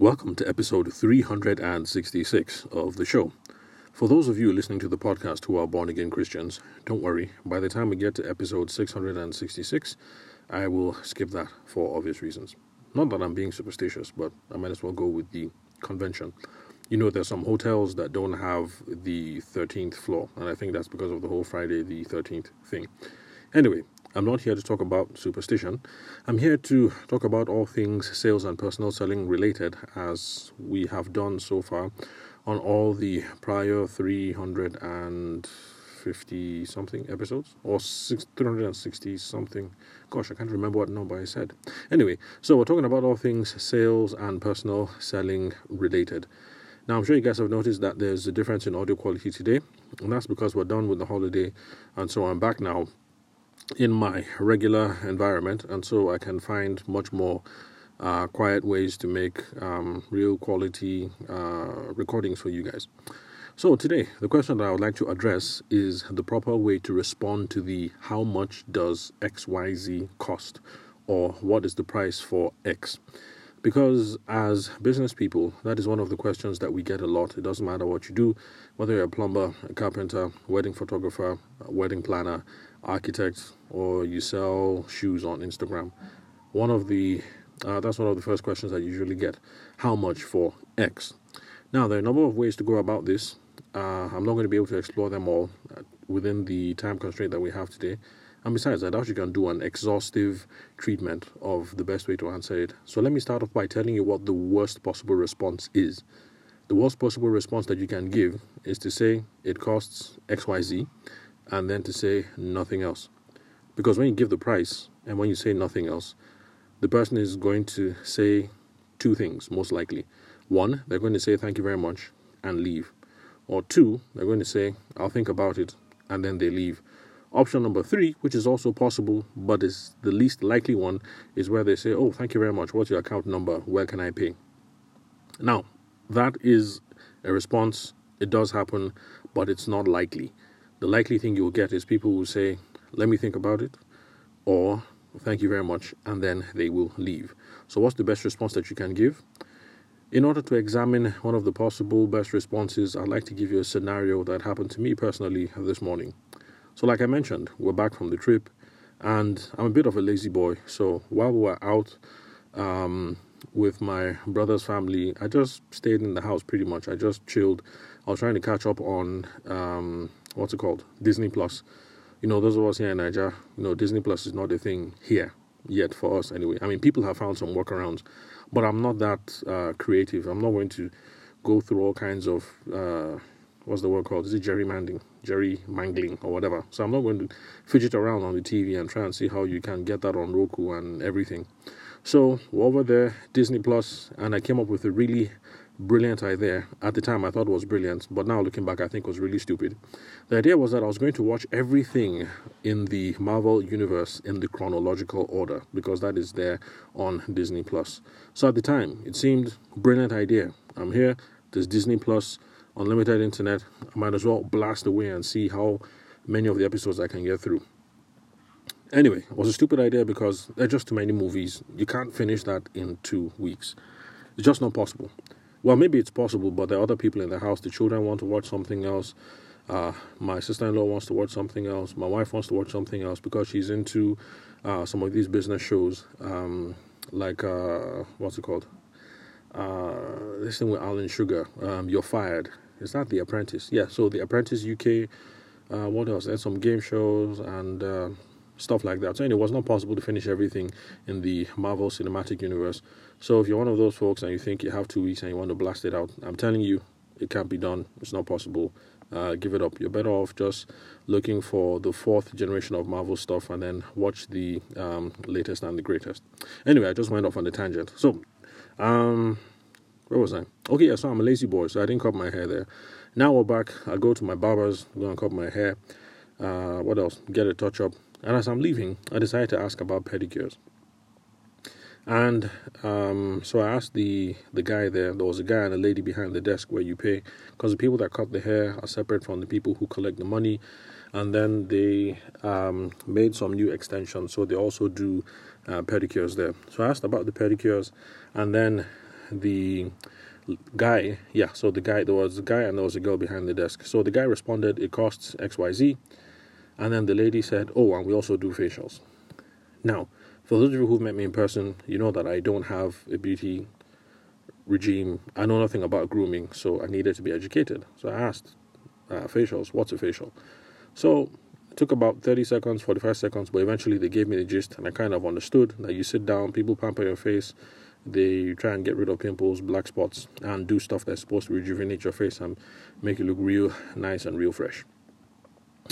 Welcome to episode 366 of the show. For those of you listening to the podcast who are born again Christians, don't worry, by the time we get to episode 666, I will skip that for obvious reasons. Not that I'm being superstitious, but I might as well go with the convention. You know, there's some hotels that don't have the 13th floor, and I think that's because of the whole Friday the 13th thing. Anyway, I'm not here to talk about superstition. I'm here to talk about all things sales and personal selling related, as we have done so far on all the prior 350 something episodes, or 360 something. Gosh, I can't remember what number I said. Anyway, so we're talking about all things sales and personal selling related. Now, I'm sure you guys have noticed that there's a difference in audio quality today, and that's because we're done with the holiday, and so I'm back now in my regular environment, and so I can find much more uh, quiet ways to make um, real quality uh, recordings for you guys. So, today, the question that I would like to address is the proper way to respond to the how much does XYZ cost, or what is the price for X? Because as business people, that is one of the questions that we get a lot. It doesn't matter what you do, whether you're a plumber, a carpenter, wedding photographer, wedding planner, architect, or you sell shoes on Instagram. One of the uh, that's one of the first questions I usually get. How much for X? Now, there are a number of ways to go about this. Uh, I'm not going to be able to explore them all uh, within the time constraint that we have today. And besides, I doubt you can do an exhaustive treatment of the best way to answer it. So let me start off by telling you what the worst possible response is. The worst possible response that you can give is to say it costs XYZ and then to say nothing else. Because when you give the price and when you say nothing else, the person is going to say two things, most likely. One, they're going to say thank you very much and leave. Or two, they're going to say I'll think about it and then they leave. Option number three, which is also possible but is the least likely one, is where they say, Oh, thank you very much. What's your account number? Where can I pay? Now, that is a response. It does happen, but it's not likely. The likely thing you'll get is people will say, Let me think about it, or Thank you very much, and then they will leave. So, what's the best response that you can give? In order to examine one of the possible best responses, I'd like to give you a scenario that happened to me personally this morning. So, like I mentioned, we're back from the trip, and I'm a bit of a lazy boy. So, while we were out um, with my brother's family, I just stayed in the house pretty much. I just chilled. I was trying to catch up on um, what's it called? Disney Plus. You know, those of us here in Nigeria, you know, Disney Plus is not a thing here yet for us anyway. I mean, people have found some workarounds, but I'm not that uh, creative. I'm not going to go through all kinds of uh, what's the word called? Is it gerrymandering, gerrymangling, or whatever? So I'm not going to fidget around on the TV and try and see how you can get that on Roku and everything. So over there, Disney Plus, and I came up with a really brilliant idea. At the time, I thought it was brilliant, but now looking back, I think it was really stupid. The idea was that I was going to watch everything in the Marvel universe in the chronological order because that is there on Disney Plus. So at the time, it seemed brilliant idea. I'm here. There's Disney Plus, unlimited internet. I might as well blast away and see how many of the episodes I can get through. Anyway, it was a stupid idea because there are just too many movies. You can't finish that in two weeks. It's just not possible. Well, maybe it's possible, but there are other people in the house. The children want to watch something else. Uh, my sister-in-law wants to watch something else. My wife wants to watch something else because she's into uh, some of these business shows, um, like uh, what's it called? Uh, this thing with Alan Sugar. Um, You're fired. Is that The Apprentice? Yeah. So The Apprentice UK. Uh, what else? There's some game shows and uh, stuff like that. So anyway, it was not possible to finish everything in the Marvel Cinematic Universe. So if you're one of those folks and you think you have two weeks and you want to blast it out, I'm telling you, it can't be done. It's not possible. Uh, give it up. You're better off just looking for the fourth generation of Marvel stuff and then watch the um, latest and the greatest. Anyway, I just went off on a tangent. So, um, where was I? Okay, yeah, so I'm a lazy boy, so I didn't cut my hair there. Now we're back. I go to my barber's, go and cut my hair. Uh, what else? Get a touch up and as I'm leaving, I decided to ask about pedicures. And um, so I asked the the guy there. There was a guy and a lady behind the desk where you pay, because the people that cut the hair are separate from the people who collect the money. And then they um, made some new extensions, so they also do uh, pedicures there. So I asked about the pedicures, and then the guy, yeah, so the guy, there was a guy and there was a girl behind the desk. So the guy responded, it costs XYZ. And then the lady said, oh, and we also do facials. Now, for those of you who've met me in person, you know that I don't have a beauty regime. I know nothing about grooming, so I needed to be educated. So I asked, uh, facials, what's a facial? So it took about 30 seconds, 45 seconds, but eventually they gave me the gist and I kind of understood that you sit down, people pamper your face, they try and get rid of pimples, black spots, and do stuff that's supposed to rejuvenate your face and make it look real nice and real fresh.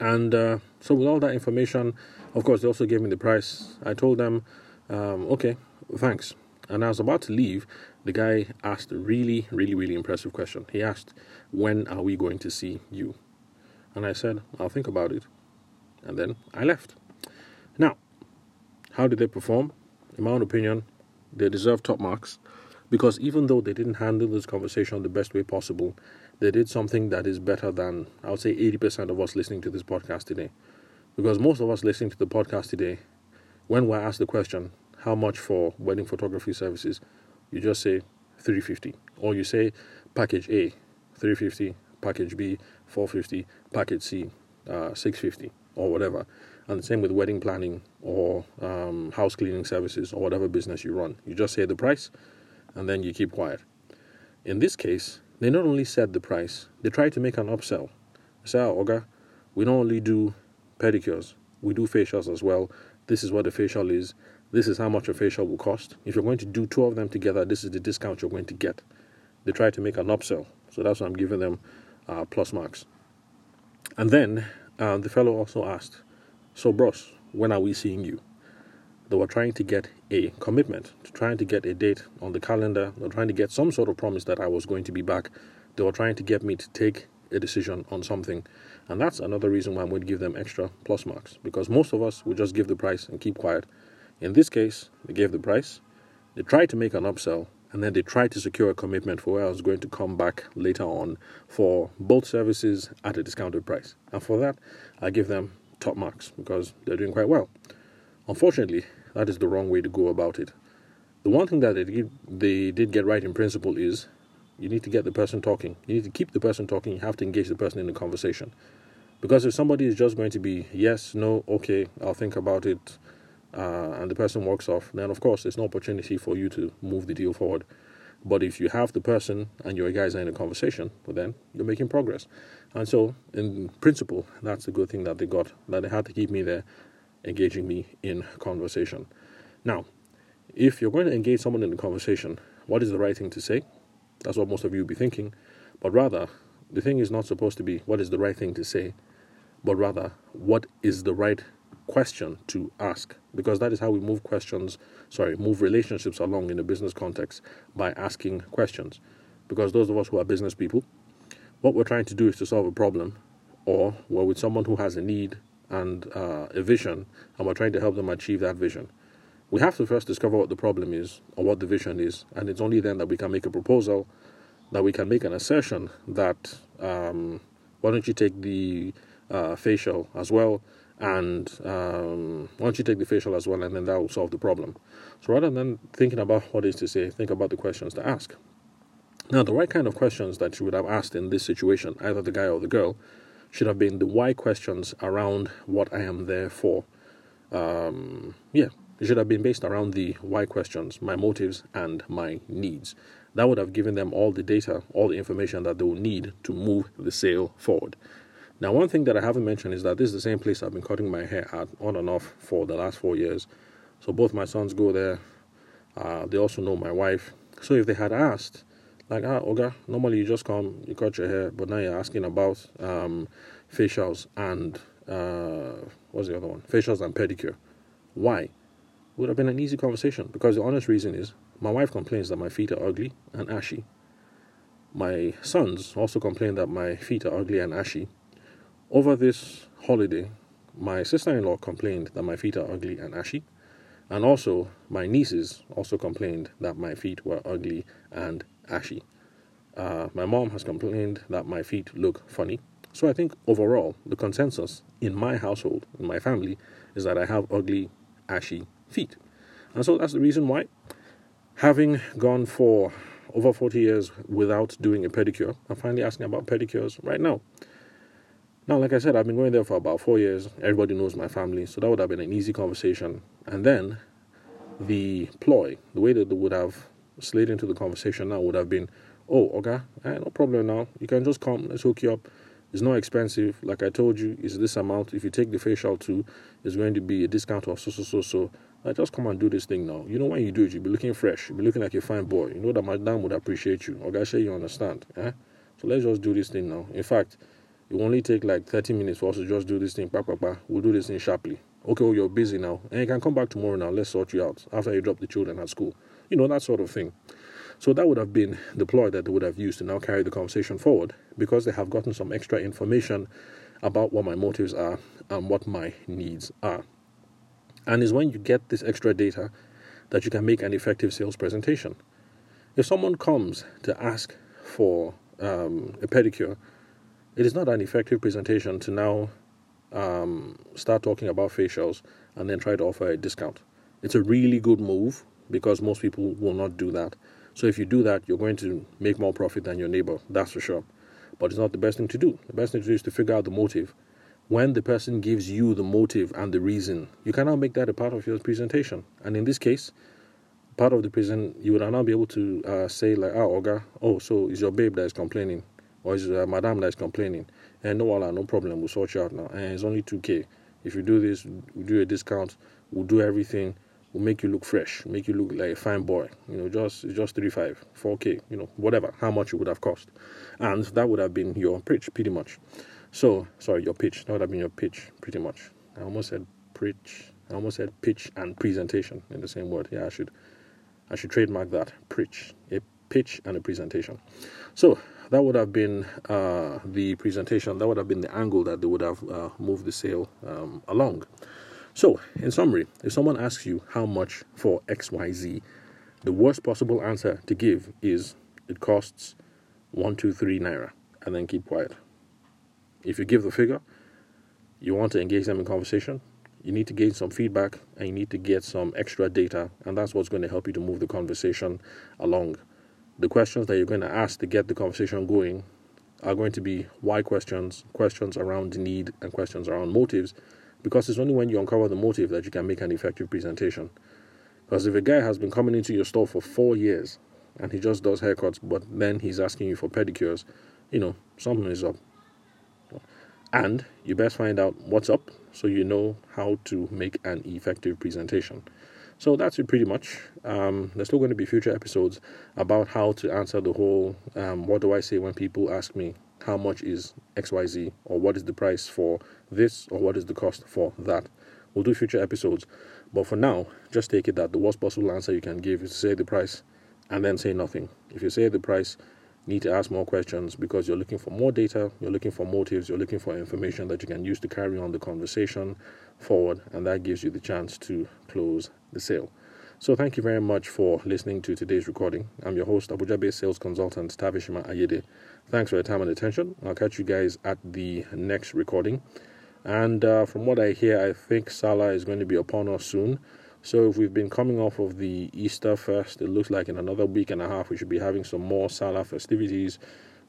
And uh, so, with all that information, of course, they also gave me the price. I told them, um, okay, thanks. And I was about to leave. The guy asked a really, really, really impressive question. He asked, When are we going to see you? And I said, I'll think about it. And then I left. Now, how did they perform? In my own opinion, they deserve top marks because even though they didn't handle this conversation the best way possible, they did something that is better than, I would say, 80% of us listening to this podcast today. Because most of us listening to the podcast today, when we're asked the question, how much for wedding photography services, you just say 350 or you say package A 350 package B 450 package C uh, 650 or whatever and the same with wedding planning or um, house cleaning services or whatever business you run you just say the price and then you keep quiet in this case they not only said the price they tried to make an upsell say oh, Oga we not only do pedicures we do facials as well this is what a facial is this is how much a facial will cost. If you're going to do two of them together, this is the discount you're going to get. They try to make an upsell, so that's why I'm giving them uh, plus marks. And then uh, the fellow also asked, "So, bros, when are we seeing you?" They were trying to get a commitment, to trying to get a date on the calendar. They were trying to get some sort of promise that I was going to be back. They were trying to get me to take a decision on something. And that's another reason why I'm going to give them extra plus marks. Because most of us would just give the price and keep quiet. In this case, they gave the price, they tried to make an upsell, and then they tried to secure a commitment for where I was going to come back later on for both services at a discounted price. And for that, I give them top marks because they're doing quite well. Unfortunately, that is the wrong way to go about it. The one thing that they did, they did get right in principle is you need to get the person talking. You need to keep the person talking. You have to engage the person in the conversation. Because if somebody is just going to be yes, no, okay, I'll think about it, uh, and the person walks off, then of course there's no opportunity for you to move the deal forward. But if you have the person and your guys are in a conversation, well then you're making progress. And so, in principle, that's a good thing that they got, that they had to keep me there, engaging me in conversation. Now, if you're going to engage someone in a conversation, what is the right thing to say? That's what most of you will be thinking. But rather, the thing is not supposed to be what is the right thing to say, but rather, what is the right question to ask because that is how we move questions sorry move relationships along in a business context by asking questions. Because those of us who are business people what we're trying to do is to solve a problem or we're with someone who has a need and uh, a vision and we're trying to help them achieve that vision. We have to first discover what the problem is or what the vision is and it's only then that we can make a proposal that we can make an assertion that um, why don't you take the uh, facial as well and um, why don't you take the facial as well, and then that will solve the problem. So rather than thinking about what is to say, think about the questions to ask. Now, the right kind of questions that you would have asked in this situation, either the guy or the girl, should have been the why questions around what I am there for. Um, yeah, it should have been based around the why questions, my motives, and my needs. That would have given them all the data, all the information that they will need to move the sale forward. Now, one thing that I haven't mentioned is that this is the same place I've been cutting my hair at on and off for the last four years. So both my sons go there. Uh, they also know my wife. So if they had asked, like, ah, Oga, normally you just come, you cut your hair, but now you're asking about um, facials and uh, what's the other one? Facials and pedicure. Why? Would have been an easy conversation because the honest reason is my wife complains that my feet are ugly and ashy. My sons also complain that my feet are ugly and ashy over this holiday, my sister in law complained that my feet are ugly and ashy, and also my nieces also complained that my feet were ugly and ashy. Uh, my mom has complained that my feet look funny. So I think overall, the consensus in my household, in my family, is that I have ugly, ashy feet. And so that's the reason why, having gone for over 40 years without doing a pedicure. I'm finally asking about pedicures right now. Now, like I said, I've been going there for about four years. Everybody knows my family, so that would have been an easy conversation. And then the ploy, the way that they would have slid into the conversation now would have been, oh, okay, eh, no problem now. You can just come, let's hook you up. It's not expensive. Like I told you, it's this amount. If you take the facial too, it's going to be a discount of so, so, so, so. I just come and do this thing now. You know, when you do it, you'll be looking fresh. You'll be looking like a fine boy. You know that madam would appreciate you. Okay, say you understand. Eh? So let's just do this thing now. In fact, it will only take like 30 minutes for us to just do this thing. We'll do this thing sharply. Okay, well, you're busy now. And you can come back tomorrow now. Let's sort you out after you drop the children at school. You know, that sort of thing. So that would have been the ploy that they would have used to now carry the conversation forward because they have gotten some extra information about what my motives are and what my needs are. And it's when you get this extra data that you can make an effective sales presentation. If someone comes to ask for um, a pedicure, it is not an effective presentation to now um, start talking about facials and then try to offer a discount. It's a really good move because most people will not do that. So if you do that, you're going to make more profit than your neighbor, that's for sure. But it's not the best thing to do. The best thing to do is to figure out the motive. When the person gives you the motive and the reason, you cannot make that a part of your presentation. And in this case, part of the present, you would now be able to uh, say like, "Oh, Oga, oh, so it's your babe that is complaining." Or is uh, madam that is complaining and no Allah, no problem we'll sort you out now. And it's only 2k if you do this we do a discount we'll do everything we'll make you look fresh make you look like a fine boy. You know just just 35 4k you know whatever how much it would have cost. And that would have been your pitch pretty much. So sorry your pitch that would have been your pitch pretty much. I almost said pitch i almost said pitch and presentation in the same word. Yeah i should i should trademark that pitch. A pitch and a presentation. So that would have been uh, the presentation, that would have been the angle that they would have uh, moved the sale um, along. So, in summary, if someone asks you how much for XYZ, the worst possible answer to give is it costs 123 naira and then keep quiet. If you give the figure, you want to engage them in conversation, you need to gain some feedback and you need to get some extra data, and that's what's going to help you to move the conversation along the questions that you're going to ask to get the conversation going are going to be why questions, questions around need, and questions around motives, because it's only when you uncover the motive that you can make an effective presentation. Because if a guy has been coming into your store for four years and he just does haircuts, but then he's asking you for pedicures, you know, something is up. And you best find out what's up so you know how to make an effective presentation. So that's it pretty much. Um, there's still going to be future episodes about how to answer the whole um, what do I say when people ask me how much is XYZ or what is the price for this or what is the cost for that. We'll do future episodes. But for now, just take it that the worst possible answer you can give is to say the price and then say nothing. If you say the price, need to ask more questions because you're looking for more data, you're looking for motives, you're looking for information that you can use to carry on the conversation forward, and that gives you the chance to close the sale. So, thank you very much for listening to today's recording. I'm your host, Abuja based sales consultant Tavishima Ayede. Thanks for your time and attention. I'll catch you guys at the next recording. And uh, from what I hear, I think Salah is going to be upon us soon. So if we've been coming off of the Easter fest, it looks like in another week and a half we should be having some more Salah festivities.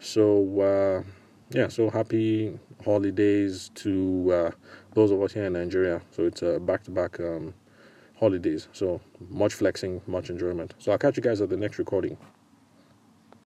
So uh, yeah, so happy holidays to uh, those of us here in Nigeria. So it's a back-to-back um, holidays. So much flexing, much enjoyment. So I'll catch you guys at the next recording.